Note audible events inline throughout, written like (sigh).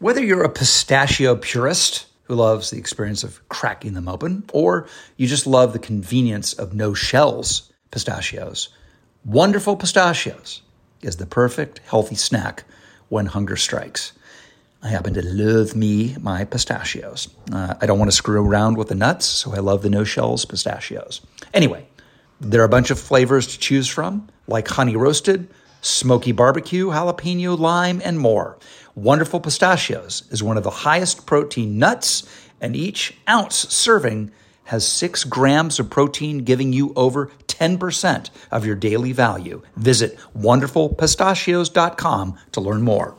Whether you're a pistachio purist who loves the experience of cracking them open, or you just love the convenience of no shells pistachios, Wonderful Pistachios is the perfect healthy snack when hunger strikes. I happen to love me my pistachios. Uh, I don't want to screw around with the nuts, so I love the no shells pistachios. Anyway, there are a bunch of flavors to choose from, like honey roasted, smoky barbecue, jalapeno, lime, and more. Wonderful Pistachios is one of the highest protein nuts, and each ounce serving has six grams of protein, giving you over 10% of your daily value. Visit wonderfulpistachios.com to learn more.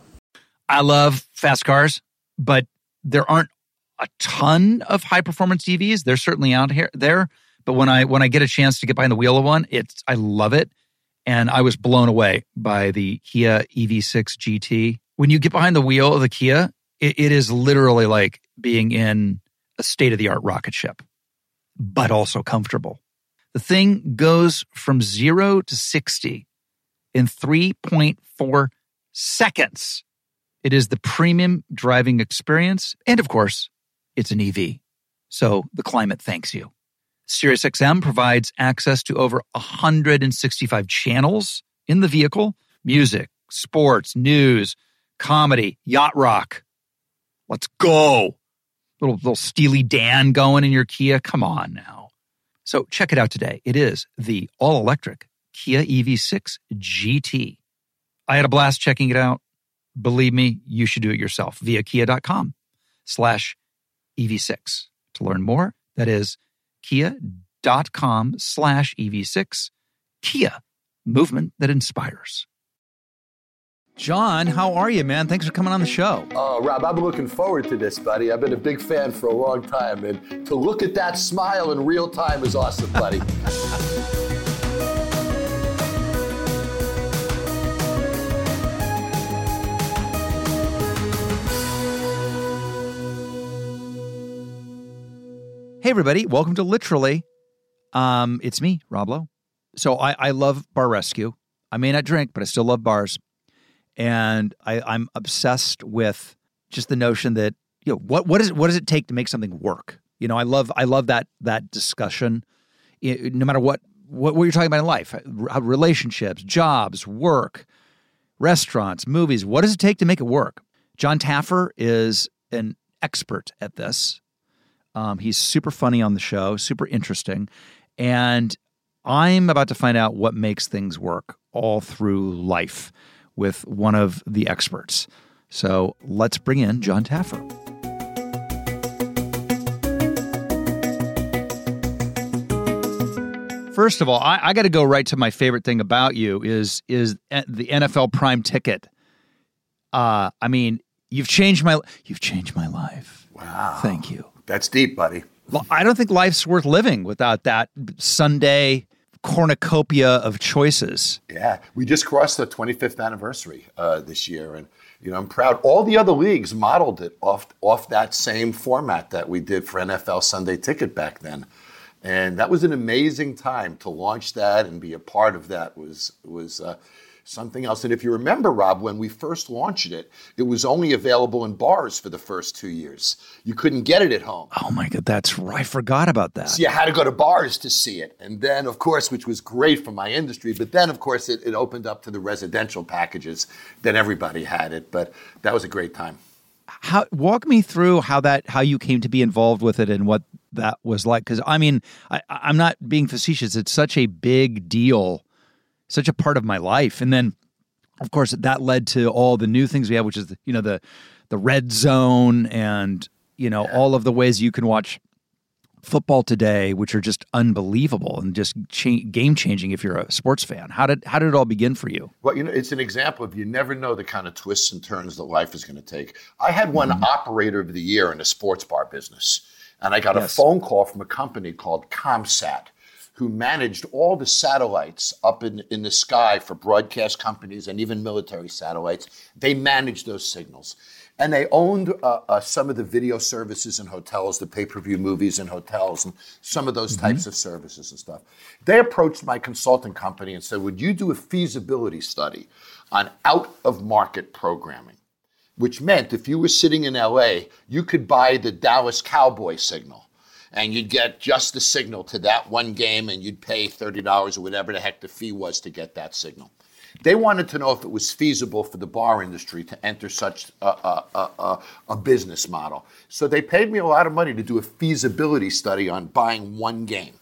I love fast cars, but there aren't a ton of high performance EVs. They're certainly out here there, but when I when I get a chance to get behind the wheel of one, it's I love it, and I was blown away by the Kia EV6 GT. When you get behind the wheel of the Kia, it, it is literally like being in a state of the art rocket ship, but also comfortable. The thing goes from zero to 60 in 3.4 seconds. It is the premium driving experience. And of course, it's an EV. So the climate thanks you. SiriusXM provides access to over 165 channels in the vehicle music, sports, news, comedy, yacht rock. Let's go. Little, little Steely Dan going in your Kia. Come on now. So check it out today. It is the all electric Kia EV6 GT. I had a blast checking it out. Believe me, you should do it yourself via kia.com slash EV6. To learn more, that is kia.com slash EV6. Kia, movement that inspires. Jon, how are you, man? Thanks for coming on the show. Oh, Rob, I've been looking forward to this, buddy. I've been a big fan for a long time, and to look at that smile in real time is awesome, buddy. (laughs) Hey, everybody. Welcome to Literally. Um, it's me, Rob Lowe. So I, I love bar rescue. I may not drink, but I still love bars. And I, I'm obsessed with just the notion that, you know, what, what, is, what does it take to make something work? You know, I love, I love that, that discussion, It- no matter what, what, what you're talking about in life, uh, relationships, jobs, work, restaurants, movies. What does it take to make it work? Jon Taffer is an expert at this. Um, he's super funny on the show, super interesting. And I'm about to find out what makes things work all through life with one of the experts. So let's bring in Jon Taffer. First of all, I, I got to go right to my favorite thing about you is is the NFL Prime Ticket. Uh, I mean, you've changed my you've changed my life. Wow. Thank you. That's deep, buddy. Well, I don't think life's worth living without that Sunday cornucopia of choices. Yeah, we just crossed the 25th anniversary uh, this year, and you know I'm proud. All the other leagues modeled it off off that same format that we did for NFL Sunday Ticket back then, and that was an amazing time to launch that and be a part of that. Was was uh, something else. And if you remember, Rob, when we first launched it, it was only available in bars for the first two years. You couldn't get it at home. Oh my god, that's right. I forgot about that. So you had to go to bars to see it. And then, of course, which was great for my industry, but then, of course, it, it opened up to the residential packages. Then everybody had it. But that was a great time. How walk me through how that how you came to be involved with it and what that was like because I mean I, I'm not being facetious. It's such a big deal, such a part of my life, and then of course that led to all the new things we have, which is the, you know the the red zone and you know all of the ways you can watch football today, which are just unbelievable and just cha- game changing if you're a sports fan. How did how did it all begin for you? Well, you know, it's an example of you never know the kind of twists and turns that life is going to take. I had one mm-hmm. operator of the year in the sports bar business, and I got a phone call from a company called ComSat, who managed all the satellites up in, in the sky for broadcast companies and even military satellites. They managed those signals. And they owned uh, uh, some of the video services in hotels, the pay per view movies in hotels, and some of those types of services and stuff. They approached my consulting company and said, Would you do a feasibility study on out of market programming? which meant if you were sitting in LA, you could buy the Dallas Cowboy signal and you'd get just the signal to that one game and you'd pay $30 or whatever the heck the fee was to get that signal. They wanted to know if it was feasible for the bar industry to enter such a, a, a, a, business model. So they paid me a lot of money to do a feasibility study on buying one game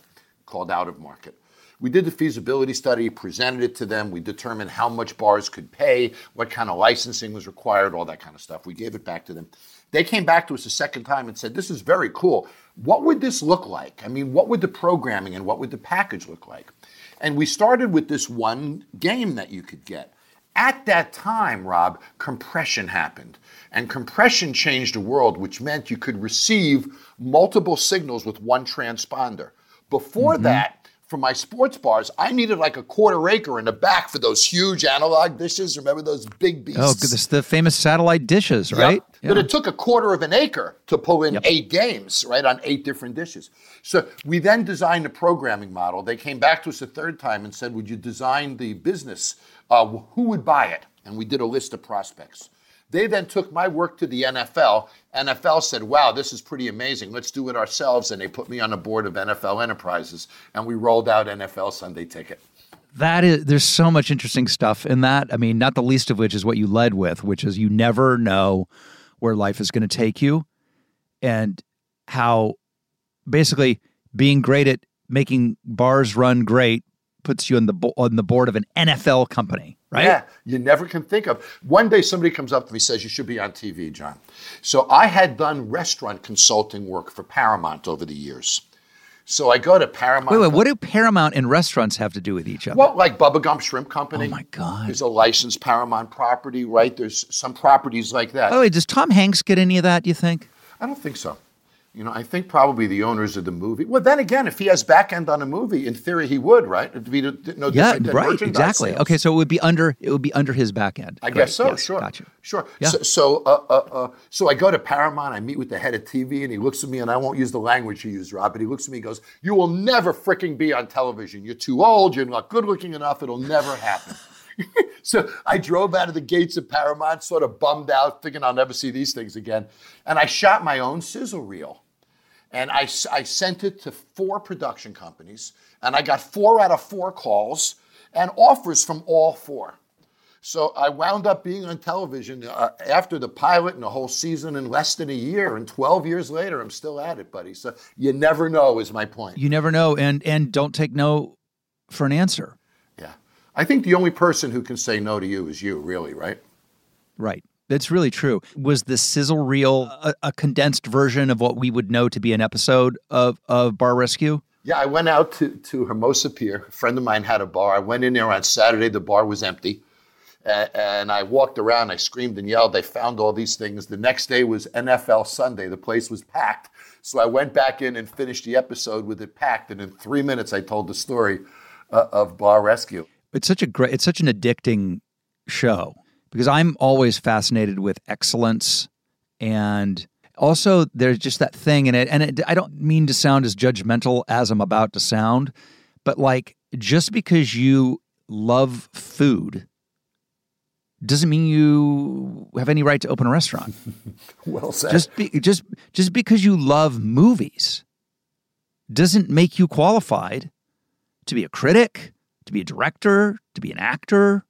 called Out of Market. We did the feasibility study, presented it to them. We determined how much bars could pay, what kind of licensing was required, all that kind of stuff. We gave it back to them. They came back to us a second time and said, This is very cool. What would this look like? I mean, what would the programming and what would the package look like? And we started with this one game that you could get. At that time, Rob, compression happened. And compression changed the world, which meant you could receive multiple signals with one transponder. Before mm-hmm. that, for my sports bars, I needed like a quarter acre in the back for those huge analog dishes. Remember those big beasts? Oh, this the famous satellite dishes, right? Yep. Yeah. But it took a quarter of an acre to pull in yep. eight games, right, on eight different dishes. So we then designed a programming model. They came back to us a third time and said, Would you design the business? Uh, who would buy it? And we did a list of prospects. They then took my work to the NFL. NFL said, wow, this is pretty amazing. Let's do it ourselves. And they put me on the board of NFL Enterprises, and we rolled out NFL Sunday Ticket. That is, there's so much interesting stuff in that. I mean, not the least of which is what you led with, which is you never know where life is going to take you and how basically being great at making bars run great puts you on the on the board of an NFL company, right? Yeah, you never can think of. One day somebody comes up to me and says you should be on TV, Jon. So I had done restaurant consulting work for Paramount over the years. So I go to Paramount. Wait, wait, what do Paramount and restaurants have to do with each other? Well, like Bubba Gump Shrimp Company. Oh my God. There's a licensed Paramount property, right? There's some properties like that. Oh, wait, does Tom Hanks get any of that, you think? I don't think so. You know, I think probably the owners of the movie. Well, then again, if he has back end on a movie, in theory, he would, right? It'd be no yeah, right, exactly. Sales. Okay, so it would be under it would be under his back end. I Great. guess so. Yes, sure, gotcha. Sure. Yeah. So, so, uh, uh, uh, so I go to Paramount. I meet with the head of TV, and he looks at me, and I won't use the language he used, Rob, but he looks at me and goes, "You will never freaking be on television. You're too old. You're not good looking enough. It'll never happen." (laughs) so I drove out of the gates of Paramount, sort of bummed out, thinking I'll never see these things again, and I shot my own sizzle reel. And I, I sent it to four production companies, and I got four out of four calls and offers from all four. So I wound up being on television uh, after the pilot and the whole season in less than a year. And 12 years later, I'm still at it, buddy. So you never know, is my point. You never know, and and don't take no for an answer. I think the only person who can say no to you is you, really, right? Right. That's really true. Was the sizzle reel a, a, condensed version of what we would know to be an episode of, of Bar Rescue? Yeah, I went out to, to Hermosa Pier. A friend of mine had a bar. I went in there on Saturday. The bar was empty. And, and I walked around. I screamed and yelled. They found all these things. The next day was NFL Sunday. The place was packed. So I went back in and finished the episode with it packed. And in three minutes, I told the story uh, of Bar Rescue. It's such a great, it's such an addicting show because I'm always fascinated with excellence and also there's just that thing in it and it, I don't mean to sound as judgmental as I'm about to sound but like just because you love food doesn't mean you have any right to open a restaurant. (laughs) well said. Just be, just just because you love movies doesn't make you qualified to be a critic, to be a director, to be an actor.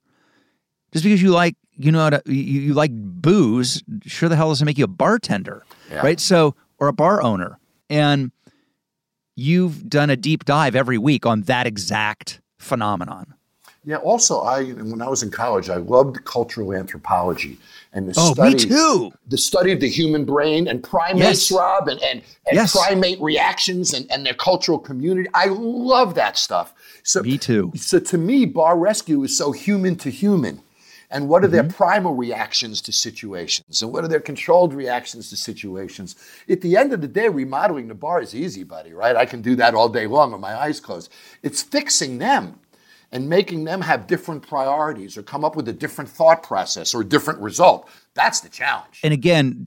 Just because you like you know how to, you, you like booze, sure the hell doesn't make you a bartender, yeah. right? So, or a bar owner. And you've done a deep dive every week on that exact phenomenon. Yeah. Also, I when I was in college, I loved cultural anthropology and the oh, study. me too. The study of the human brain and primates, yes. Rob, and and, and yes. primate reactions and, and their cultural community. I love that stuff. So me too. So to me, bar rescue is so human to human and what are their mm-hmm. primal reactions to situations and what are their controlled reactions to situations at the end of the day remodeling the bar is easy buddy right i can do that all day long with my eyes closed it's fixing them and making them have different priorities or come up with a different thought process or a different result that's the challenge and again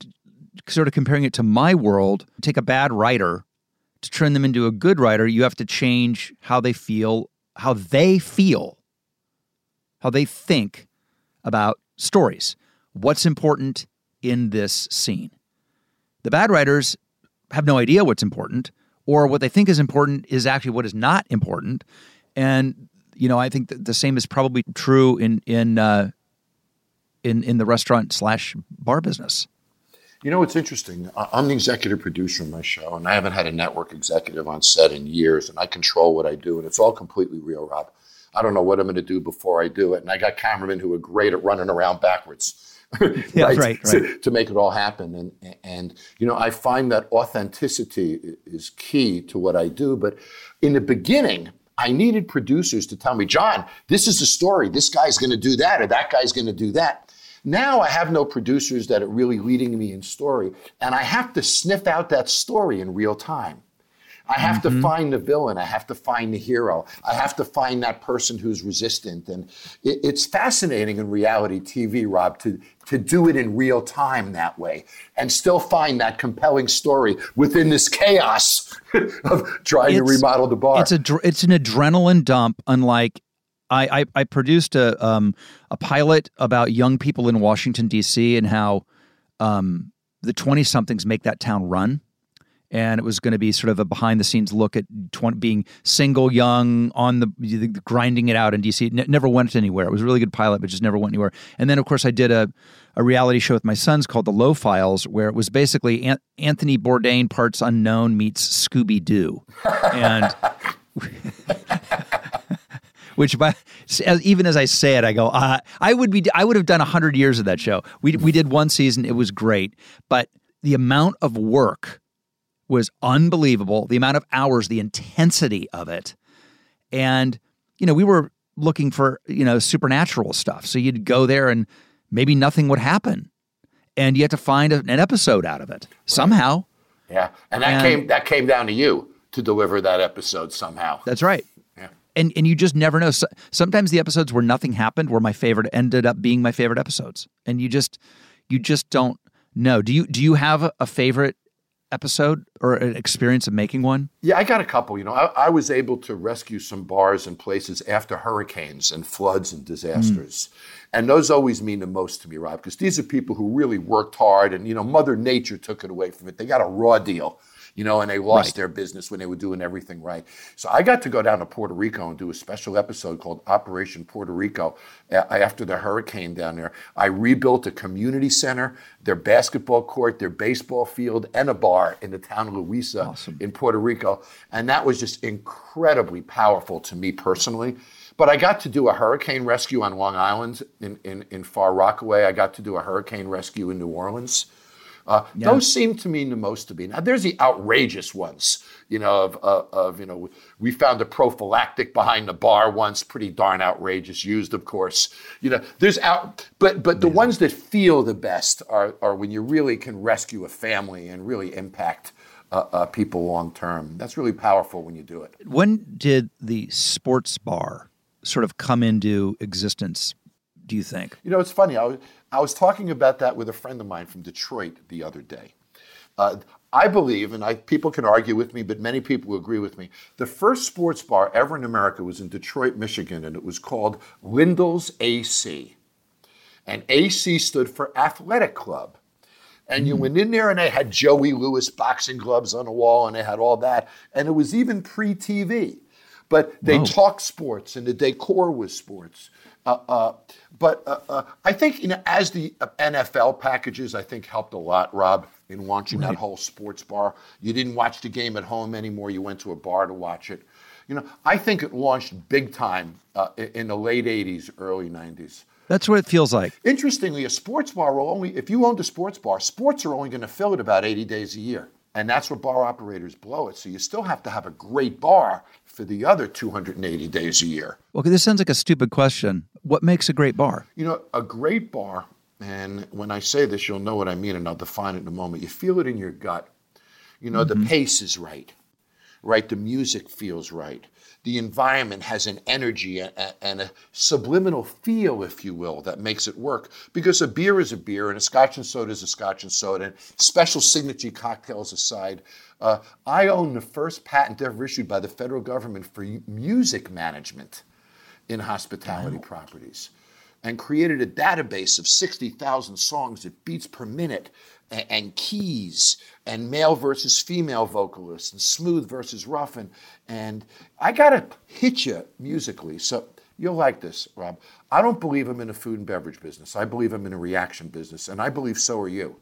sort of comparing it to my world take a bad writer to turn them into a good writer you have to change how they feel how they feel how they think about stories. What's important in this scene. The bad writers have no idea what's important, or what they think is important is actually what is not important. And you know, I think the same is probably true in in uh, in in the restaurant slash bar business. You know, it's interesting. I'm the executive producer of my show, and I haven't had a network executive on set in years, and I control what I do, and it's all completely real, Rob. I don't know what I'm going to do before I do it, and I got cameramen who are great at running around backwards. (laughs) yeah, right, right. To, to, make it all happen. And, and, you know, I find that authenticity is key to what I do. But in the beginning, I needed producers to tell me, Jon, this is the story. This guy's going to do that, or that guy's going to do that. Now I have no producers that are really leading me in story, and I have to sniff out that story in real time. I have mm-hmm. to find the villain. I have to find the hero. I have to find that person who's resistant. And it, it's fascinating in reality TV, Rob, to, to do it in real time that way and still find that compelling story within this chaos (laughs) of trying it's, to remodel the bar. It's a it's an adrenaline dump, unlike. I, I, I produced a um, a pilot about young people in Washington D.C. and how um, the twenty somethings make that town run and it was going to be sort of a behind the scenes look at 20, being single, young, on the, grinding it out in DC. It never went anywhere. It was a really good pilot, but just never went anywhere. And then, of course, I did a, a reality show with my sons called The Lowe Files, where it was basically An- Anthony Bourdain parts unknown meets Scooby Doo, and. (laughs) which by as, even as I say it, I go, uh, I would be, I would have done hundred years of that show. We we did one season, it was great, but the amount of work was unbelievable. The amount of hours, the intensity of it. And, you know, we were looking for, you know, supernatural stuff. So you'd go there and maybe nothing would happen. And you had to find a, an episode out of it somehow. Yeah. And that and, came that came down to you to deliver that episode somehow. That's right. Yeah. And and you just never know. So, sometimes the episodes where nothing happened were my favorite ended up being my favorite episodes. And you just you just don't know. Do you do you have a, a favorite episode or an experience of making one? Yeah, I got a couple. You know, I, I was able to rescue some bars and places after hurricanes and floods and disasters. Mm. And those always mean the most to me, Rob, because these are people who really worked hard and, you know, Mother Nature took it away from it. They got a raw deal you know, and they lost right. their business when they were doing everything right. So I got to go down to Puerto Rico and do a special episode called Operation Puerto Rico after the hurricane down there. I rebuilt a community center, their basketball court, their baseball field, and a bar in the town of Loíza awesome. in Puerto Rico. And that was just incredibly powerful to me personally. But I got to do a hurricane rescue on Long Island in, in, in Far Rockaway. I got to do a hurricane rescue in New Orleans. Uh, yeah. Those seem to mean the most to me. Now, there's the outrageous ones, you know, of, of, of, you know, we found a prophylactic behind the bar once, pretty darn outrageous, used, of course. You know, there's out, but but the ones that feel the best are are when you really can rescue a family and really impact. Uh, uh, people long term. That's really powerful when you do it. When did the sports bar sort of come into existence? Do you think? You know, it's funny. I was I was talking about that with a friend of mine from Detroit the other day. Uh, I believe, and I, people can argue with me, but many people will agree with me. The first sports bar ever in America was in Detroit, Michigan, and it was called Lindell's AC. And AC stood for Athletic Club. And you hmm. went in there and they had Joey Louis boxing gloves on the wall and they had all that. And it was even pre TV. But they Whoa. talked sports and the decor was sports. Uh, uh, but uh, uh, I think you know, as the NFL packages, I think helped a lot, Rob, in launching right. that whole sports bar. You didn't watch the game at home anymore; you went to a bar to watch it. You know, I think it launched big time uh, in the late '80s, early '90s. That's what it feels like. Interestingly, a sports bar will only, if you owned a sports bar, sports are only going to fill it about 80 days a year. And that's where bar operators blow it. So you still have to have a great bar for the other 280 days a year. Well, this sounds like a stupid question. What makes a great bar? You know, a great bar, and when I say this, you'll know what I mean, and I'll define it in a moment. You feel it in your gut. You know, mm-hmm. the pace is right, right? The music feels right the environment has an energy and a subliminal feel, if you will, that makes it work. Because a beer is a beer, and a scotch and soda is a scotch and soda, and special signature cocktails aside, uh, I own the first patent ever issued by the federal government for music management in hospitality wow. properties. and created a database of 60,000 songs at beats per minute and, keys and male versus female vocalists and smooth versus rough. And, and I got to hit you musically. So you'll like this, Rob. I don't believe I'm in a food and beverage business. I believe I'm in a reaction business. And I believe so are you.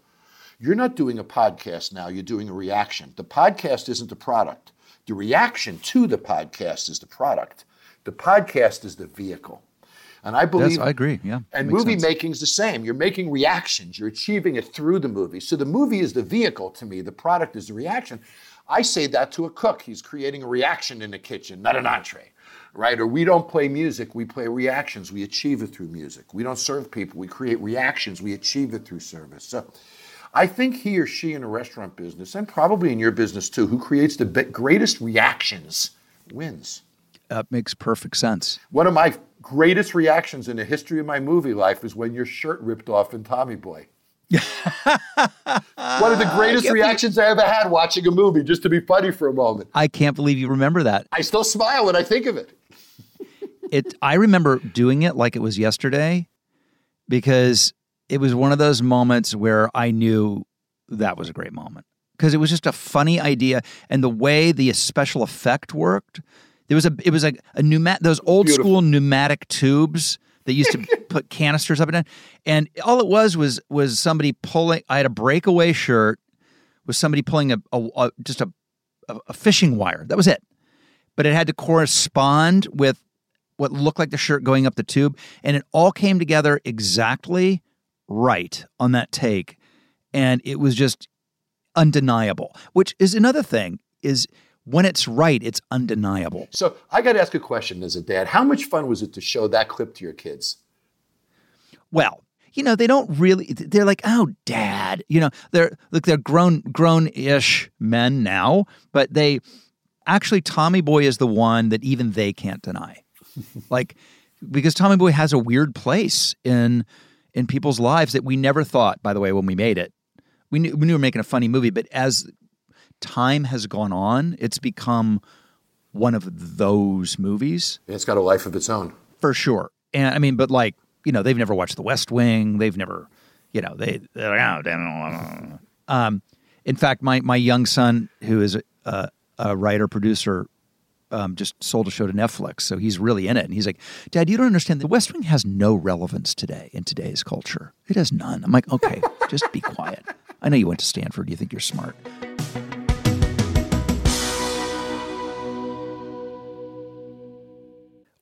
You're not doing a podcast now, you're doing a reaction. The podcast isn't the product. The reaction to the podcast is the product. The podcast is the vehicle. And I believe yes, I agree. Yeah. And movie making is the same. You're making reactions. You're achieving it through the movie. So the movie is the vehicle to me. The product is the reaction. I say that to a cook. He's creating a reaction in the kitchen, not an entree. Right? Or we don't play music, we play reactions. We achieve it through music. We don't serve people, we create reactions. We achieve it through service. So I think he or she in a restaurant business, and probably in your business too, who creates the greatest reactions wins. That makes perfect sense. One of my greatest reactions in the history of my movie life is when your shirt ripped off in Tommy Boy. (laughs) One of the greatest I reactions I ever had watching a movie, just to be funny for a moment. I can't believe you remember that. I still smile when I think of it. it I remember doing it like it was yesterday because it was one of those moments where I knew that was a great moment because it was just a funny idea and the way the special effect worked. There was a it was like a pneumatic those old Beautiful. school pneumatic tubes that used to (laughs) put canisters up and down, and all it was was was somebody pulling. I had a breakaway shirt with somebody pulling a, a, a just a, a fishing wire. That was it, but it had to correspond with what looked like the shirt going up the tube, and it all came together exactly right on that take and it was just undeniable which is another thing is when it's right it's undeniable. So i got to ask a question as a dad. How much fun was it to show that clip to your kids? Well you know they don't really they're like oh dad you know they're look they're grown grown-ish men now but they actually tommy boy is the one that even they can't deny. (laughs) Like because tommy boy has a weird place in in people's lives that we never thought, by the way, when we made it. We knew, we knew we were making a funny movie, but as time has gone on, it's become one of those movies. It's got a life of its own. For sure. And I mean, but like, you know, they've never watched The West Wing. They've never, you know, they, they're like, oh, damn. um, in fact, my, my young son, who is a, a writer, producer, um, just sold a show to Netflix, so he's really in it. And he's like, "Dad, you don't understand. The West Wing has no relevance today in today's culture. It has none." I'm like, "Okay, (laughs) just be quiet. I know you went to Stanford. You think you're smart."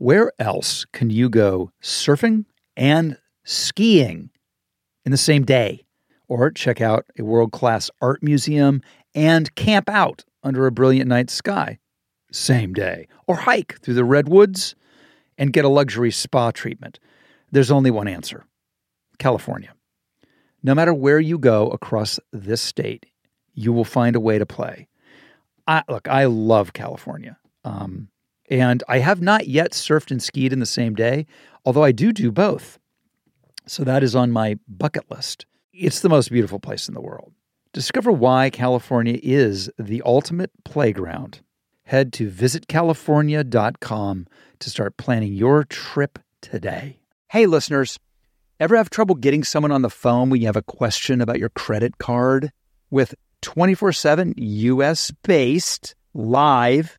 Where else can you go surfing and skiing in the same day? Or check out a world class art museum and camp out under a brilliant night sky same day, or hike through the redwoods and get a luxury spa treatment. There's only one answer California. No matter where you go across this state, you will find a way to play. I, look, I love California. Um, and I have not yet surfed and skied in the same day, although I do do both. So that is on my bucket list. It's the most beautiful place in the world. Discover why California is the ultimate playground head to visitcalifornia.com to start planning your trip today. Hey, listeners, ever have trouble getting someone on the phone when you have a question about your credit card? With 24 7 US based live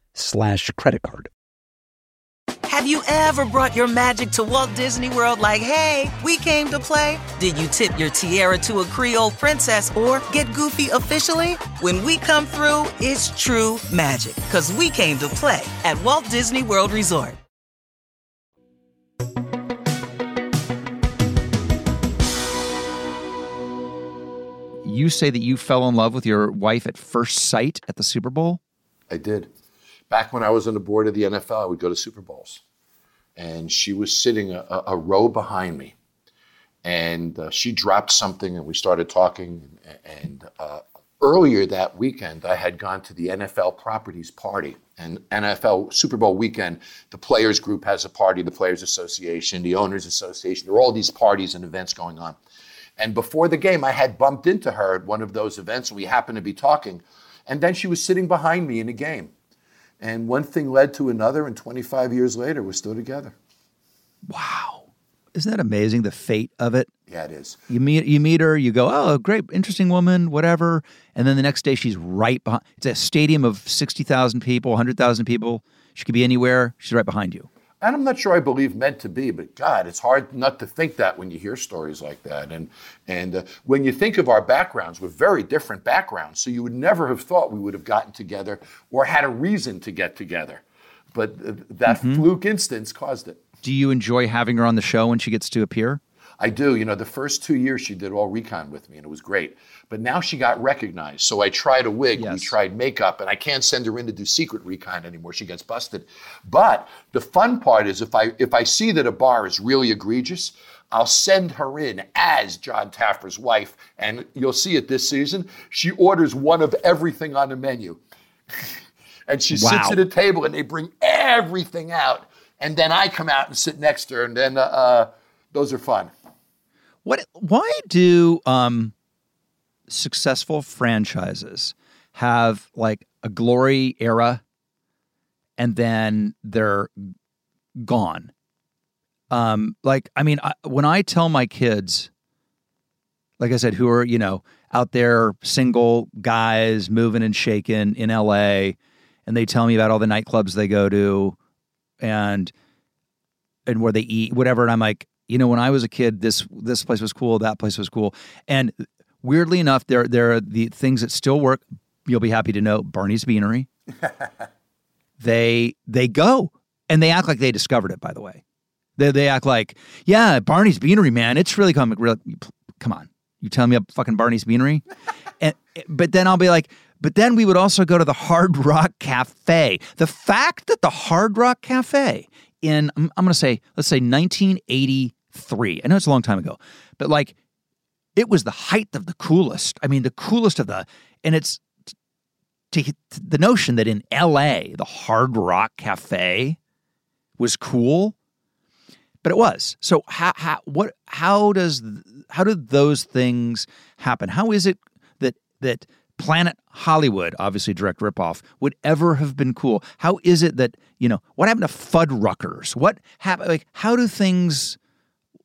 slash credit card. Have you ever brought your magic to Walt Disney World like, hey, we came to play? Did you tip your tiara to a Creole princess or get goofy officially? When we come through, it's true magic because we came to play at Walt Disney World Resort. You say that you fell in love with your wife at first sight at the Super Bowl? I did. Back when I was on the board of the NFL, I would go to Super Bowls and she was sitting a, a row behind me. and uh, she dropped something, and we started talking. And, and uh, earlier that weekend, I had gone to the NFL properties party. And NFL Super Bowl weekend, the players group has a party, the Players Association, the Owners Association. There are all these parties and events going on. And before the game, I had bumped into her at one of those events, we happened to be talking. And then she was sitting behind me in a game. And one thing led to another, and 25 years later, we're still together. Wow. Isn't that amazing? The fate of it. Yeah, it is. You meet you meet her, you go, oh, great, interesting woman, whatever, and then the next day she's right behind. It's a stadium of sixty thousand people, hundred thousand people. She could be anywhere. She's right behind you. And I'm not sure I believe meant to be, but God, it's hard not to think that when you hear stories like that. And and uh, when you think of our backgrounds, we're very different backgrounds. So you would never have thought we would have gotten together or had a reason to get together. But uh, that mm-hmm. fluke instance caused it. Do you enjoy having her on the show when she gets to appear? I do. You know, the first two years she did all recon with me, and it was great. But now she got recognized. So I tried a wig, yes. we tried makeup, and I can't send her in to do secret recon anymore. She gets busted. But the fun part is if I if I see that a bar is really egregious, I'll send her in as Jon Taffer's wife, and you'll see it this season. She orders one of everything on the menu. (laughs) and she wow. sits at a table and they bring everything out and then I come out and sit next to her, and then uh, uh, those are fun. What? Why do um, successful franchises have like a glory era, and then they're gone? Um, like, I mean, I, when I tell my kids, like I said, who are you know out there, single guys moving and shaking in LA, and they tell me about all the nightclubs they go to and and where they eat whatever and i'm like you know when i was a kid this this place was cool that place was cool. And weirdly enough there there are the things that still work you'll be happy to know barney's beanery. (laughs) They they go and they act like they discovered it by the way. They, they act like yeah barney's beanery man it's really coming really, come on you telling me about fucking barney's beanery? (laughs) And but then i'll be like but then we would also go to the Hard Rock Cafe. The fact that the Hard Rock Cafe in, I'm, going to say, let's say 1983, I know it's a long time ago, but like it was the height of the coolest. I mean, the coolest of the, and it's to, to the notion that in LA, the Hard Rock Cafe was cool but it was. So how how what how does how did those things happen? How is it that that Planet Hollywood, obviously direct ripoff, would ever have been cool. How is it that, you know, what happened to Fuddruckers? What happened? Like, how do things,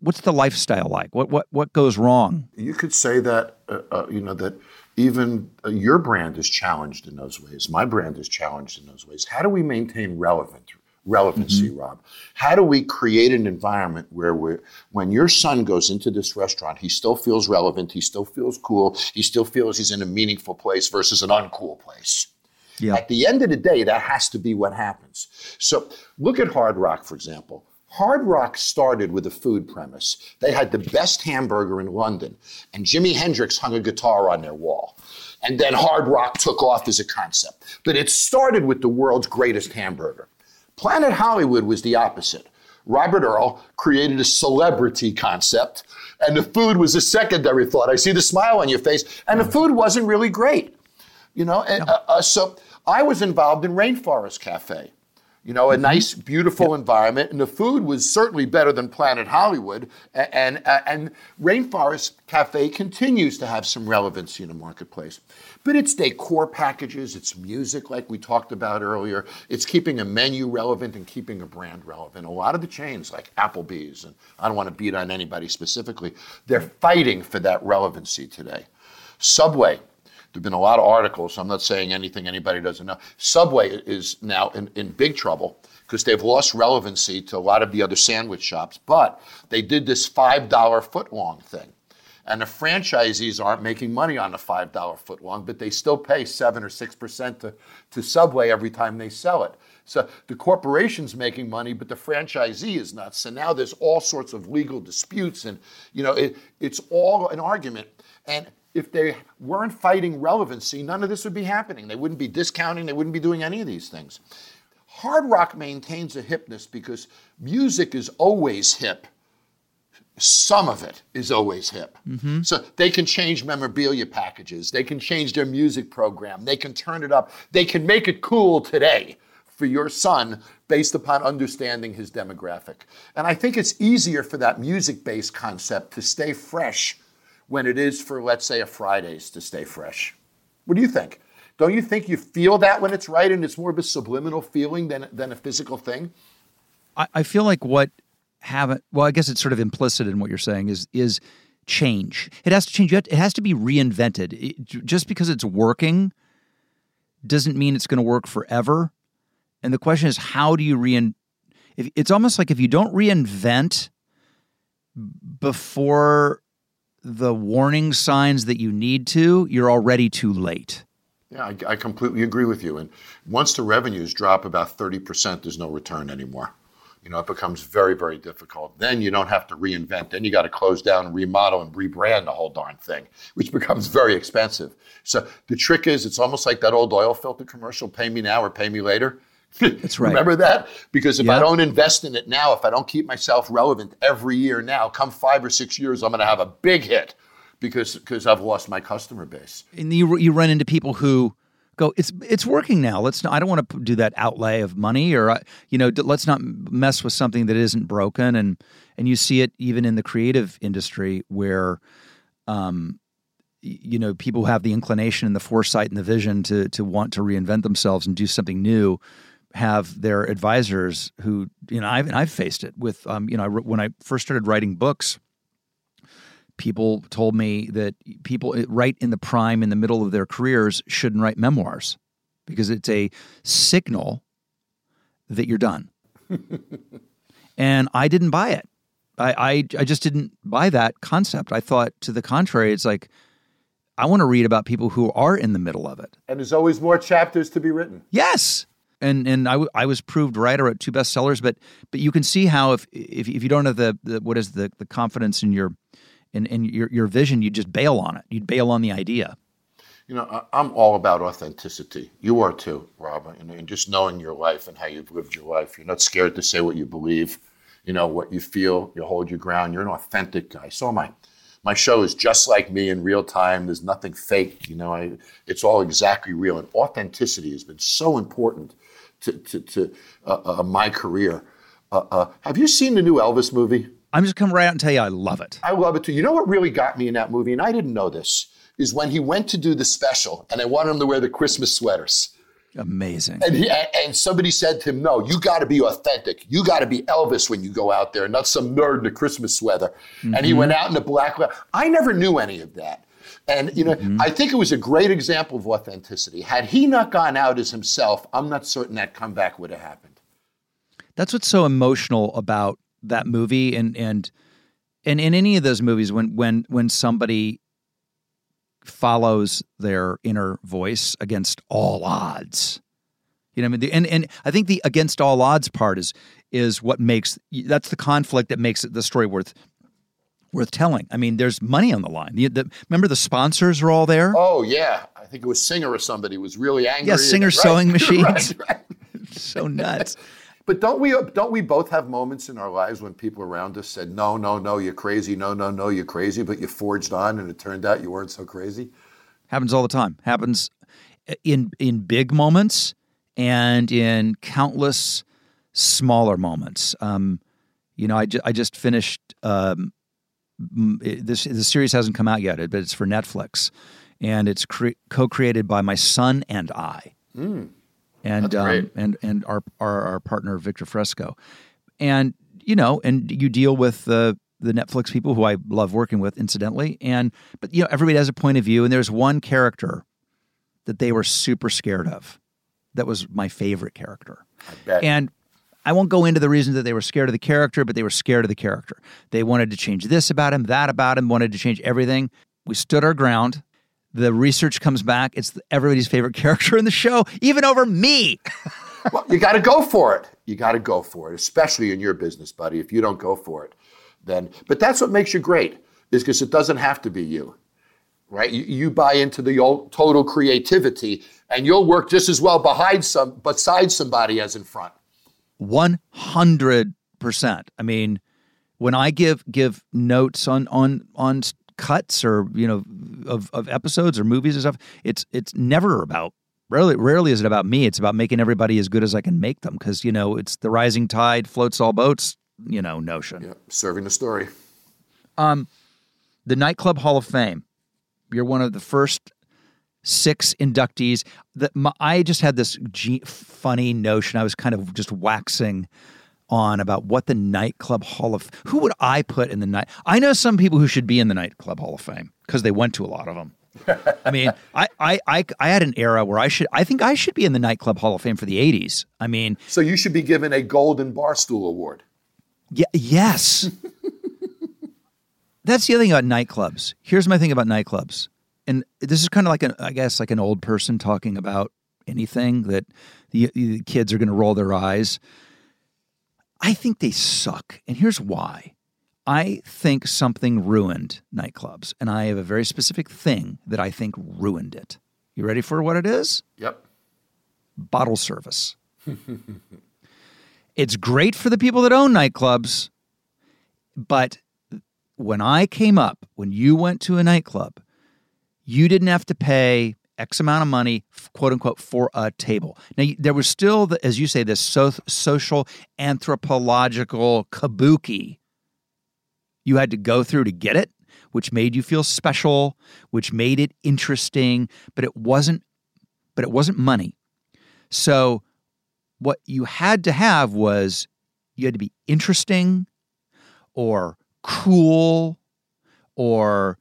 what's the lifestyle like? What, what, what goes wrong? You could say that, uh, uh, you know, that even uh, your brand is challenged in those ways. My brand is challenged in those ways. How do we maintain relevance? relevancy, mm-hmm. Rob. How do we create an environment where we when your son goes into this restaurant, he still feels relevant, he still feels cool, he still feels he's in a meaningful place versus an uncool place? Yeah. At the end of the day, that has to be what happens. So look at Hard Rock, for example. Hard Rock started with a food premise. They had the best hamburger in London, and Jimi Hendrix hung a guitar on their wall. And then Hard Rock took off as a concept. But it started with the world's greatest hamburger. Planet Hollywood was the opposite. Robert Earl created a celebrity concept, and the food was a secondary thought. I see the smile on your face, and the food wasn't really great. You know, and, uh, uh, so I was involved in Rainforest Cafe you know, a mm-hmm. nice, beautiful yep. environment, and the food was certainly better than Planet Hollywood. And, and, uh, and Rainforest Cafe continues to have some relevancy in the marketplace. But it's decor packages, it's music, like we talked about earlier. It's keeping a menu relevant and keeping a brand relevant. A lot of the chains, like Applebee's, and I don't want to beat on anybody specifically, they're fighting for that relevancy today. Subway, there have been a lot of articles. I'm not saying anything anybody doesn't know. Subway is now in, in big trouble because they've lost relevancy to a lot of the other sandwich shops. But they did this $5 footlong thing. And the franchisees aren't making money on the $5 footlong, but they still pay 7 or 6% to, to Subway every time they sell it. So the corporation's making money, but the franchisee is not. So now there's all sorts of legal disputes, and you know it, it's all an argument. And if they weren't fighting relevancy, none of this would be happening. They wouldn't be discounting, they wouldn't be doing any of these things. Hard rock maintains a hipness because music is always hip some of it is always hip. Mm-hmm. So they can change memorabilia packages, they can change their music program, they can turn it up, they can make it cool today for your son based upon understanding his demographic. And I think it's easier for that music based concept to stay fresh when it is for, let's say, a Fridays to stay fresh. What do you think? Don't you think you feel that when it's right and it's more of a subliminal feeling than, than a physical thing? I, I feel like what haven't well, I guess it's sort of implicit in what you're saying is is change. It has to change. It has to be reinvented. It, just because it's working doesn't mean it's going to work forever. And the question is, how do you rein? If, it's almost like if you don't reinvent before the warning signs that you need to, you're already too late. Yeah, I, I completely agree with you. And once the revenues drop about 30%, there's no return anymore. You know, it becomes very, very difficult. Then you don't have to reinvent. Then you got to close down, remodel, and rebrand the whole darn thing, which becomes very expensive. So the trick is, it's almost like that old oil filter commercial: "Pay me now or pay me later." That's right. Remember that? Because if I don't invest in it now, if I don't keep myself relevant every year now, come five or six years, I'm going to have a big hit because because I've lost my customer base. And you you run into people who go, it's it's working now. Let's not. I don't want to do that outlay of money, or uh, you know, let's not mess with something that isn't broken. And and you see it even in the creative industry where, um, you know, people have the inclination and the foresight and the vision to to want to reinvent themselves and do something new have their advisors who you know I've I've faced it with um, you know when I first started writing books people told me that people eh, right in the prime in the middle of their careers shouldn't write memoirs because it's a signal that you're done. (laughs) And I didn't buy it. I, I I just didn't buy that concept. I thought to the contrary it's like I want to read about people who are in the middle of it. And there's always more chapters to be written. Yes and and I, w- I was proved right. I wrote two bestsellers, but but you can see how if if, if you don't have the, the what is the the confidence in your in, in your your vision, you just bail on it. You'd bail on the idea. You know, I'm all about authenticity. You are too, Rob. And just knowing your life and how you've lived your life. You're not scared to say what you believe. You know what you feel. You hold your ground. You're an authentic guy. So am I my show is just like me in real time. There's nothing fake. You know, I, it's all exactly real. And authenticity has been so important to, to, to uh, uh, my career. Uh, uh, have you seen the new Elvis movie? I'm just coming right out and tell you I love it. I love it too. You know what really got me in that movie, and I didn't know this, is when he went to do the special, and I wanted him to wear the Christmas sweaters. Amazing. And he, and somebody said to him, "No, you got to be authentic. You got to be Elvis when you go out there, not some nerd in a Christmas sweater." Mm-hmm. And he mm-hmm. went out in a black. I never knew any of that. And you know, mm-hmm. I think it was a great example of authenticity. Had he not gone out as himself, I'm not certain that comeback would have happened. That's what's so emotional about that movie and and and in any of those movies when when when somebody follows their inner voice against all odds. You know, I mean, and and I think the against all odds part is is what makes that's the conflict that makes it the story worth worth telling. I mean, there's money on the line. The, the, remember the sponsors are all there. Oh yeah, I think it was Singer or somebody was really angry. Yeah, Singer (laughs) sewing (laughs) machines. right, right. (laughs) so nuts. But don't we don't we both have moments in our lives when people around us said, "No, no, no, you're crazy. No, no, no, you're crazy," but you forged on, and it turned out you weren't so crazy. Happens all the time. Happens in in big moments and in countless smaller moments. Um, you know, I, ju- I just finished um, this the series hasn't come out yet, but it's for Netflix, and it's cre- co-created by my son and I, mm, and um, and and our, our, our partner Victor Fresco, and you know, and you deal with the the Netflix people who I love working with, incidentally, and but you know, everybody has a point of view, and there's one character that they were super scared of, that was my favorite character, and I won't go into the reason that they were scared of the character, but they were scared of the character. They wanted to change this about him, that about him, wanted to change everything. We stood our ground. The research comes back. It's everybody's favorite (laughs) character in the show, even over me. (laughs) well, you got to go for it. You got to go for it, especially in your business, buddy. If you don't go for it, then. But that's what makes you great, is because it doesn't have to be you, right? You, you buy into the total creativity, and you'll work just as well behind some, beside somebody as in front. 100%. I mean, when I give give notes on on on cuts or you know of of episodes or movies and stuff, it's it's never about rarely rarely is it about me. It's about making everybody as good as I can make them because you know it's the rising tide floats all boats. You know notion. Yeah, serving the story. Um, the nightclub Hall of Fame. You're one of the first six inductees. That I just had this g- funny notion. I was kind of just waxing on about what the nightclub hall of who would I put in the night. I know some people who should be in the nightclub hall of fame because they went to a lot of them. I mean, I, I, I, I had an era where I should, I think I should be in the nightclub hall of fame for the '80s. I mean, so you should be given a golden barstool award. Yeah. Yes. That's the other thing about nightclubs. Here's my thing about nightclubs, and this is kind of like an, I guess, like an old person talking about anything that the, the kids are going to roll their eyes. I think they suck. And here's why. I think something ruined nightclubs, and I have a very specific thing that I think ruined it. You ready for what it is? Yep. Bottle service. (laughs) it's great for the people that own nightclubs, but when I came up, when you went to a nightclub, you didn't have to pay X amount of money, quote unquote, for a table. Now, there was still, the, as you say, this so, social anthropological kabuki you had to go through to get it, which made you feel special, which made it interesting, but it wasn't but it wasn't money. So what you had to have was you had to be interesting or cool or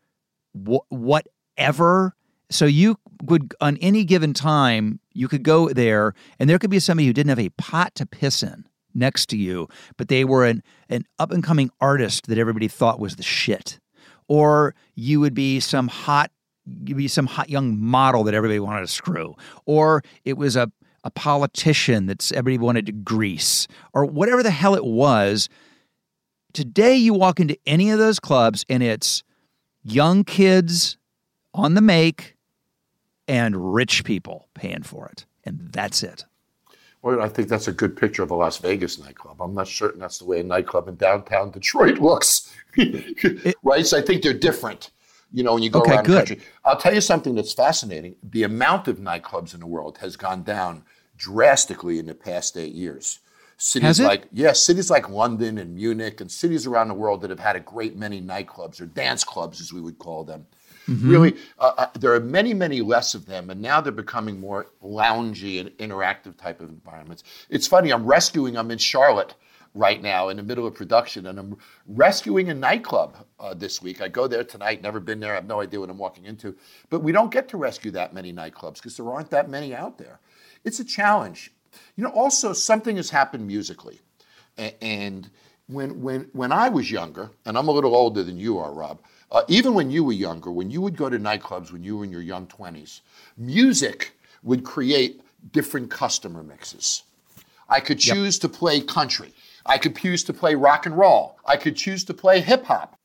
wh- whatever. So you would on any given time you could go there and there could be somebody who didn't have a pot to piss in next to you but they were an, an up and coming artist that everybody thought was the shit. Or you would be some hot you'd be some hot young model that everybody wanted to screw. Or it was a a politician that everybody wanted to grease. Or whatever the hell it was today you walk into any of those clubs and it's young kids on the make and rich people paying for it. And that's it. Well, I think that's a good picture of a Las Vegas nightclub. I'm not certain that's the way a nightclub in downtown Detroit (laughs) looks. it, (laughs) right? So I think they're different, you know, when you go okay, around good. the country. I'll tell you something that's fascinating. The amount of nightclubs in the world has gone down drastically in the past eight years. Cities like yes, yeah, cities like London and Munich and cities around the world that have had a great many nightclubs or dance clubs, as we would call them, Mm-hmm. Really, uh, uh, there are many, many less of them, and now they're becoming more loungy and interactive type of environments. It's funny. I'm rescuing. I'm in Charlotte right now in the middle of production, and I'm rescuing a nightclub uh, this week. I go there tonight. Never been there. I have no idea what I'm walking into. But we don't get to rescue that many nightclubs because there aren't that many out there. It's a challenge. You know, also something has happened musically, and when when when I was younger, and I'm a little older than you are, Rob. Uh, even when you were younger, when you would go to nightclubs when you were in your young 20s, music would create different customer mixes. I could choose yep. to play country. I could choose to play rock and roll. I could choose to play hip hop.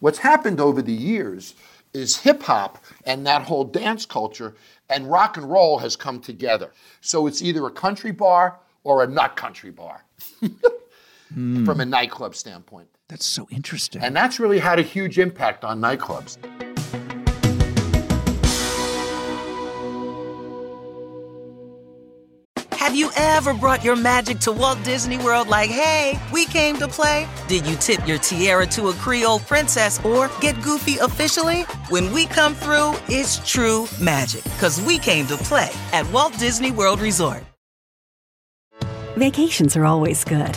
What's happened over the years is hip hop and that whole dance culture and rock and roll has come together. So it's either a country bar or a not country bar (laughs) mm. from a nightclub standpoint. That's so interesting. And that's really had a huge impact on nightclubs. Have you ever brought your magic to Walt Disney World like, hey, we came to play? Did you tip your tiara to a Creole princess or get goofy officially? When we come through, it's true magic because we came to play at Walt Disney World Resort. Vacations are always good.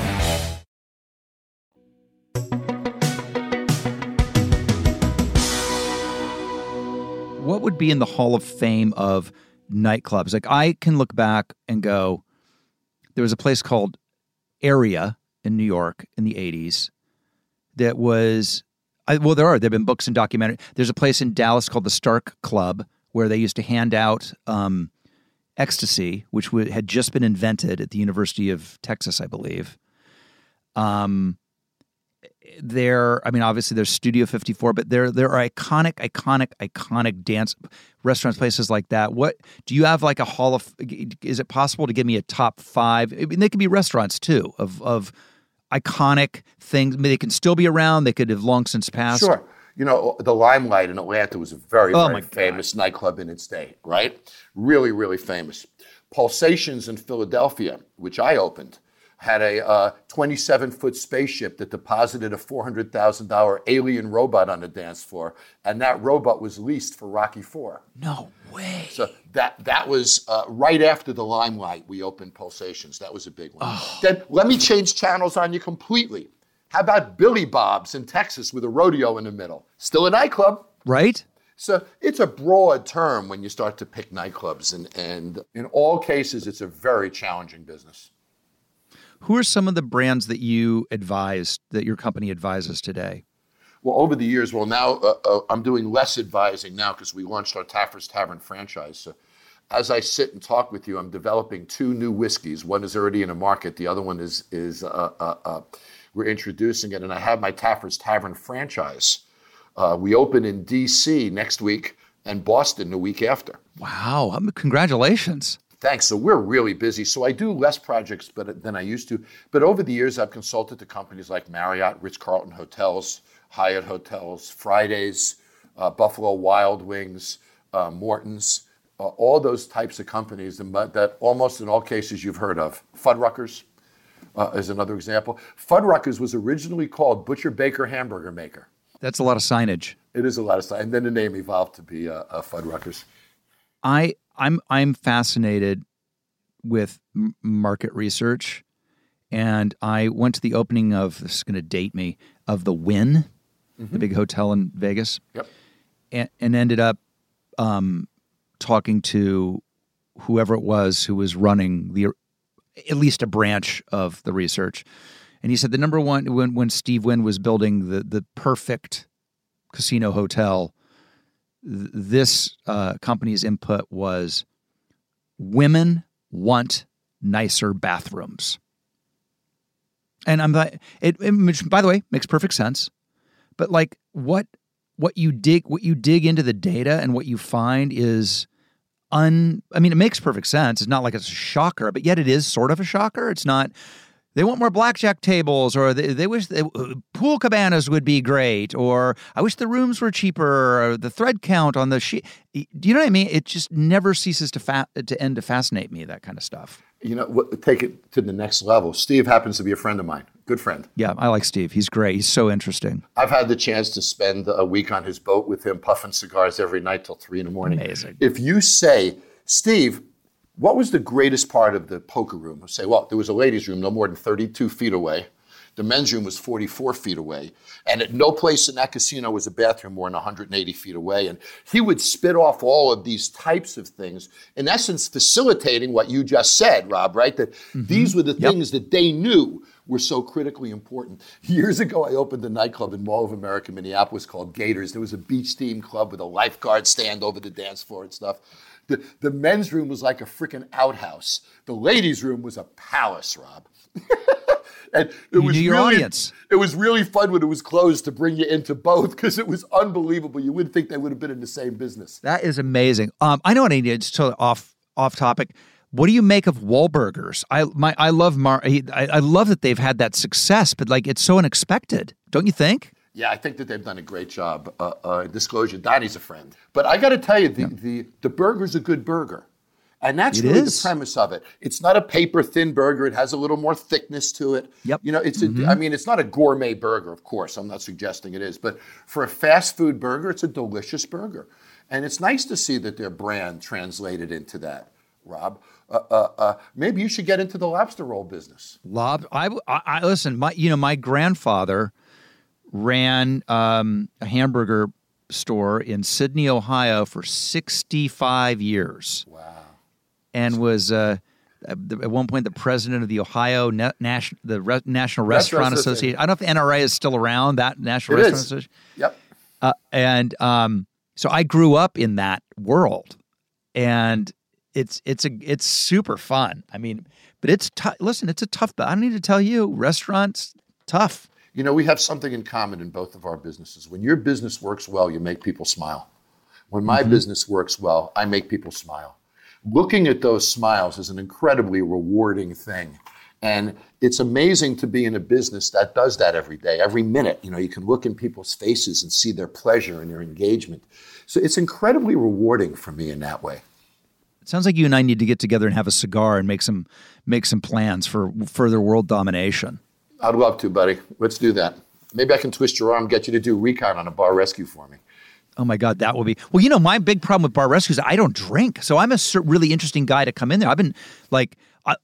What would be in the Hall of Fame of nightclubs? Like I can look back and go, there was a place called Area in New York in the 80s that was I, well there are there've been books and documentary there's a place in Dallas called the Stark Club where they used to hand out um, ecstasy which w- had just been invented at the University of Texas I believe um there I mean obviously there's Studio 54 but there there are iconic iconic iconic dance restaurants places like that what do you have like a hall of is it possible to give me a top 5 I mean they could be restaurants too of of iconic things they can still be around they could have long since passed Sure. You know, the Limelight in Atlanta was a very, Oh, very my God. famous nightclub in its day, right? Really, really famous. Pulsations in Philadelphia, which I opened, had a uh, 27 foot spaceship that deposited a $400,000 alien robot on the dance floor, and that robot was leased for Rocky Four. no way So that that was uh, right after the limelight. We opened Pulsations. That was a big one. Oh. Then let me change channels on you completely. How about Billy Bob's in Texas with a rodeo in the middle? Still a nightclub. right So it's a broad term when you start to pick nightclubs, and, and in all cases, it's a very challenging business. Who are some of the brands that you advise that your company advises today Well, over the years, well, now uh, uh, I'm doing less advising now because we launched our Taffer's Tavern franchise. So as I sit and talk with you, I'm developing two new whiskeys. One is already in a market. The other one is is uh, uh, uh, we're introducing it, and I have my Taffer's Tavern franchise. Uh, we open in D.C. next week and Boston the week after. wow um, congratulations Thanks. So we're really busy. So I do less projects but, than I used to. But over the years, I've consulted to companies like Marriott, Ritz Carlton Hotels, Hyatt Hotels, Fridays, uh, Buffalo Wild Wings, uh, Morton's, uh, all those types of companies that, that almost in all cases you've heard of. Fuddruckers uh, is another example. Fuddruckers was originally called Butcher Baker Hamburger Maker. that's a lot of signage It is a lot of stuff. And then the name evolved to be uh, uh, Fuddruckers. I I'm I'm fascinated with market research, and I went to the opening of this is going to date me of the Wynn, the big hotel in Vegas, Yep. and, and ended up um, talking to whoever it was who was running the at least a branch of the research, and he said the number one when when Steve Wynn was building the the perfect casino hotel this uh, company's input was women want nicer bathrooms. And I'm like, it, it by the way makes perfect sense, but like what what you dig what you dig into the data and what you find is un. I mean, it makes perfect sense. It's not like it's a shocker, but yet it is sort of a shocker. It's not. They want more blackjack tables, or they, they wish they, uh, pool cabanas would be great, or I wish the rooms were cheaper, or the thread count on the sheet. Do you know what I mean? It just never ceases to fa- to end to fascinate me. That kind of stuff. You know, what- take it to the next level. Steve happens to be a friend of mine, good friend. Yeah, I like Steve. He's great. He's so interesting. I've had the chance to spend a week on his boat with him, puffing cigars every night till three in the morning. Amazing. If you say, Steve, what was the greatest part of the poker room? Say, well, there was a ladies' room no more than 32 feet away. The men's room was 44 feet away. And at no place in that casino was a bathroom more than 180 feet away. And he would spit off all of these types of things, in essence, facilitating what you just said, Rob, right? That mm-hmm. these were the things that they knew were so critically important. Years ago, I opened a nightclub in Mall of America, Minneapolis called Gators. There was a beach team club with a lifeguard stand over the dance floor and stuff. The, the men's room was like a freaking outhouse. The ladies' room was a palace, Rob. (laughs) and it You was really, audience. It was really fun when it was closed to bring you into both because it was unbelievable. You wouldn't think they would have been in the same business. That is amazing. Um, I know what I need. Just totally off off topic. What do you make of Wahlburgers? I my I love Mar. I, I love that they've had that success, but like it's so unexpected, don't you think? Yeah, I think that they've done a great job. Uh, uh, disclosure, Donnie's a friend. But I got to tell you, the, the, the burger's a good burger. And that's It really is. the premise of it. It's not a paper thin burger. It has a little more thickness to it. Yep. You know, it's a, I mean, it's not a gourmet burger, of course. I'm not suggesting it is, but for a fast food burger, it's a delicious burger. And it's nice to see that their brand translated into that, Rob. Uh, uh, uh, maybe you should get into the lobster roll business. Lob. I, I, I listen. My, you know, my grandfather ran um, a hamburger store in Sidney, Ohio, for sixty-five years. Wow. And was uh, at one point the president of the Ohio Na- National the Re- National Restaurant Restaurant Association. I don't know if NRA is still around. That National It Restaurant is. Association. Yep. Uh, and um, so I grew up in that world, and it's it's a it's super fun. I mean, but it's tough. Listen, it's a tough. I don't need to tell you, restaurants tough. You know, we have something in common in both of our businesses. When your business works well, you make people smile. When my mm-hmm. business works well, I make people smile. Looking at those smiles is an incredibly rewarding thing. And it's amazing to be in a business that does that every day, every minute. You know, you can look in people's faces and see their pleasure and their engagement. So it's incredibly rewarding for me in that way. It sounds like you and I need to get together and have a cigar and make some make some plans for further world domination. I'd love to, buddy. Let's do that. Maybe I can twist your arm, get you to do recon on a bar rescue for me. Oh my God, that will be. Well, you know, my big problem with bar rescues, I don't drink, so I'm a really interesting guy to come in there. I've been like, I,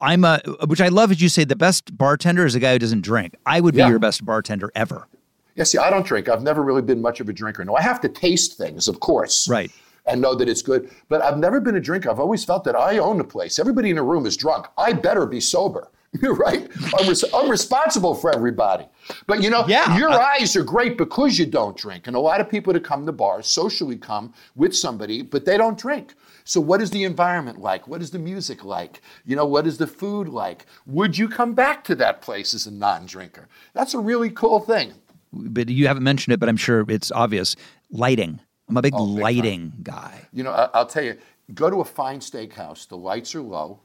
I'm a, which I love, as you say, the best bartender is a guy who doesn't drink. I would be Yeah. your best bartender ever. Yeah, see, I don't drink. I've never really been much of a drinker. No, I have to taste things, of course. Right. And know that it's good. But I've never been a drinker. I've always felt that I own the place. Everybody in the room is drunk. I better be sober. (laughs) right? I'm, res- I'm responsible for everybody. But you know, Yeah, your I- eyes are great because you don't drink. And a lot of people that come to bars socially come with somebody, but they don't drink. So what is the environment like? What is the music like? You know, what is the food like? Would you come back to that place as a non-drinker? That's a really cool thing. But you haven't mentioned it, but I'm sure it's obvious. Lighting. I'm a big Oh, big time. lighting guy. You know, I, I'll tell you, go to a fine steakhouse, the lights are low,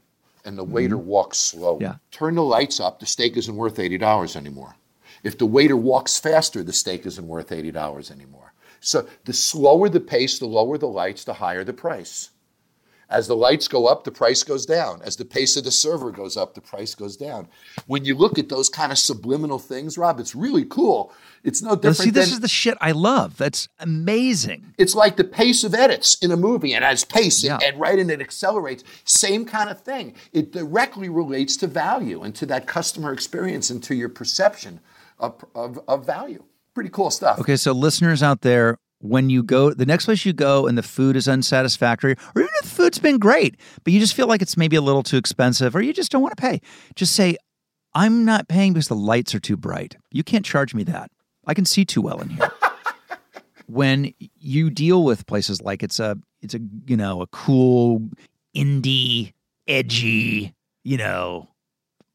and the waiter mm-hmm. walks slow. Yeah. Turn the lights up, the steak isn't worth $80 anymore. If the waiter walks faster, the steak isn't worth $80 anymore. So the slower the pace, the lower the lights, the higher the price. As the lights go up, the price goes down. As the pace of the server goes up, the price goes down. When you look at those kind of subliminal things, Rob, it's really cool. It's no Now, different see, this than is the shit I love. That's amazing. it's like the pace of edits in a movie, and as pace Yeah. and, and right, and it accelerates. Same kind of thing. It directly relates to value and to that customer experience and to your perception of, of, of value. Pretty cool stuff. Okay, so listeners out there, when you go, the next place you go and the food is unsatisfactory, or even if the food's been great, but you just feel like it's maybe a little too expensive, or you just don't want to pay, just say, I'm not paying because the lights are too bright. You can't charge me that. I can see too well in here. (laughs) when you deal with places like it's a, it's a, you know, a cool indie, edgy, you know,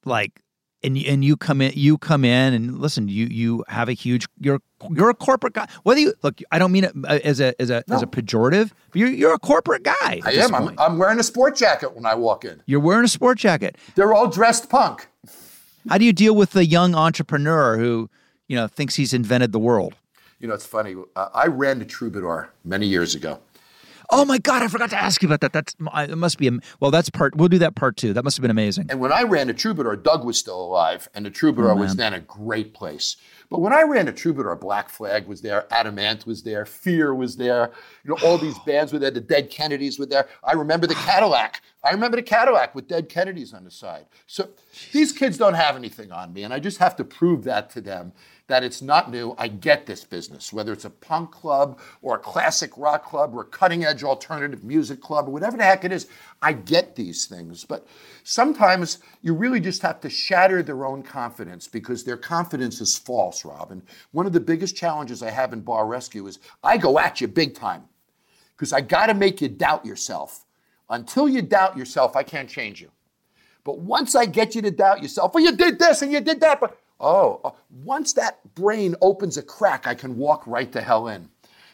like and you- and you come in you come in and listen you you have a huge you're you're a corporate guy whether you look I don't mean it uh, as a as a as a pejorative but you're you're a corporate guy I am. I'm. I'm wearing a sport jacket when I walk in. you're wearing a sport jacket They're all dressed punk. how do you deal with the young entrepreneur who you know thinks he's invented the world You know, it's funny. Uh, I ran the Troubadour many years ago. Oh my god I forgot to ask you about that that's it must be well that's part we'll do that part two that must have been amazing And when I ran a Troubadour, Doug was still alive, and the Troubadour oh, was then a great place. But when I ran a Troubadour, Black Flag was there, Adam Ant was there, Fear was there. You know, all (sighs) these bands were there. The Dead Kennedys were there. I remember the Cadillac. I remember the Cadillac with Dead Kennedys on the side. So these kids don't have anything on me, and I just have to prove that to them that it's not new. I get this business, whether it's a punk club or a classic rock club or a cutting edge alternative music club or whatever the heck it is. I get these things. But sometimes you really just have to shatter their own confidence because their confidence is false, Rob. And one of the biggest challenges I have in Bar Rescue is I go at you big time because I got to make you doubt yourself. Until you doubt yourself, I can't change you. But once I get you to doubt yourself, well, you did this and you did that, but oh, oh, once that brain opens a crack, I can walk right the hell in.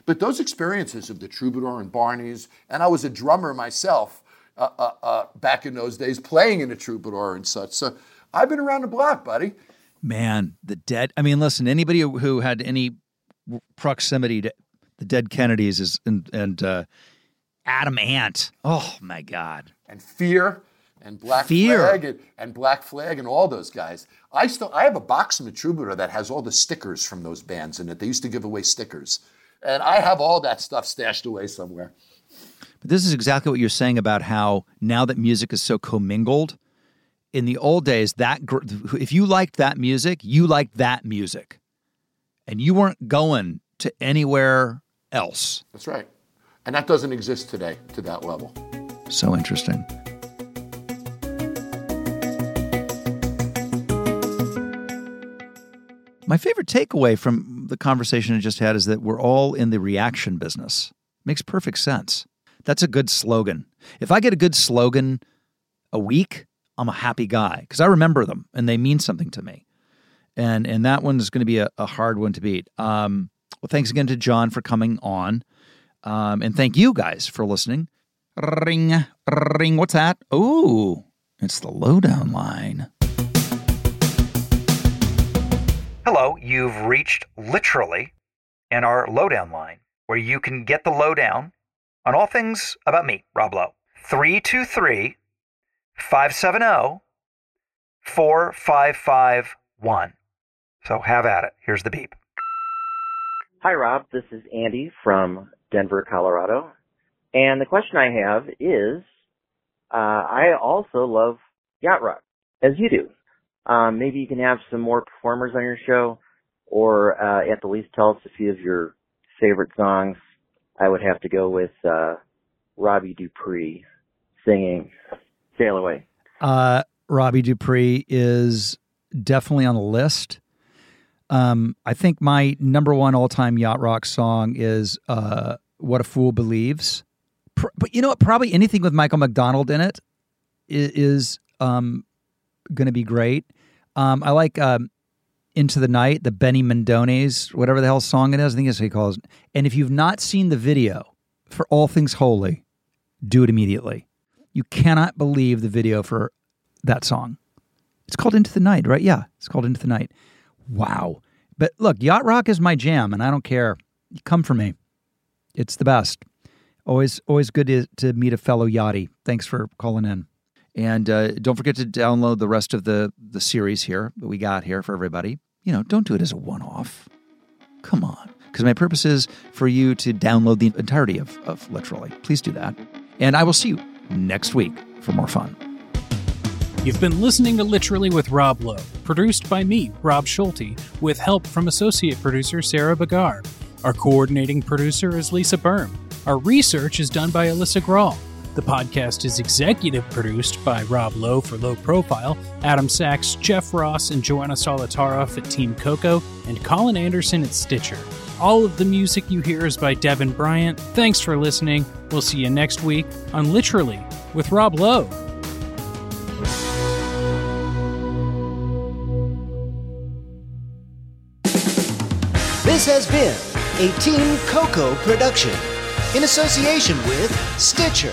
But those experiences of the Troubadour and Barney's, and I was a drummer myself uh, uh, uh, back in those days, playing in a Troubadour and such. So I've been around the block, buddy. man the dead I mean listen anybody who- who had any proximity to the dead Kennedys is and and uh Adam Ant. Oh my God. and Fear and Black Fear. Flag and, and Black Flag and all those guys. I still I have a box from the Troubadour that has all the stickers from those bands in it. They used to give away stickers. And I have all that stuff stashed away somewhere. But this is exactly what you're saying about how now that music is so commingled, in the old days, that gr- if you liked that music, you liked that music, and you weren't going to anywhere else. That's right. And that doesn't exist today to that level. So interesting. My favorite takeaway from the conversation I just had is that we're all in the reaction business. Makes perfect sense. That's a good slogan. If I get a good slogan a week, I'm a happy guy because I remember them and they mean something to me. And and that one's going to be a, a hard one to beat. Um, well, thanks again to Jon for coming on. Um, and thank you guys for listening. Ring, ring. What's that? Oh, it's the lowdown line. You've reached literally in our lowdown line where you can get the lowdown on all things about me, Rob Lowe. 323 570 4551. So have at it. Here's the beep. Hi, Rob. This is Andy from Denver, Colorado. And the question I have is, uh, I also love yacht rock, as you do. Um, maybe you can have some more performers on your show, or uh, at the least tell us a few of your favorite songs. I would have to go with uh, Robbie Dupree singing "Sail Away." Uh, Robbie Dupree is definitely on the list. Um, I think my number one all time yacht rock song is uh, What a Fool Believes. Pr- but you know what? Probably anything with Michael McDonald in it is, is um, going to be great. Um, I like um, Into the Night, the Benny Mardones, whatever the hell song it is. I think that's what he calls it. And if you've not seen the video for All Things Holy, do it immediately. You cannot believe the video for that song. It's called Into the Night, right? Yeah, it's called Into the Night. Wow. But look, yacht rock is my jam, and I don't care. You come for me. It's the best. Always, always good to, to meet a fellow yachty. Thanks for calling in. And uh, don't forget to download the rest of the the series here that we got here for everybody. You know, don't do it as a one off. Come on, because my purpose is for you to download the entirety of, of literally. Please do that, and I will see you next week for more fun. You've been listening to Literally with Rob Lowe, produced by me, Rob Schulte, with help from associate producer Sarah Bagar. Our coordinating producer is Lisa Berm. Our research is done by Alyssa Grawl. The podcast is executive produced by Rob Lowe for Low Profile, Adam Sachs, Jeff Ross, and Joanna Solotaroff at Team Coco, and Colin Anderson at Stitcher. All of the music you hear is by Devin Bryant. Thanks for listening. We'll see you next week on Literally with Rob Lowe. This has been a Team Coco production in association with Stitcher.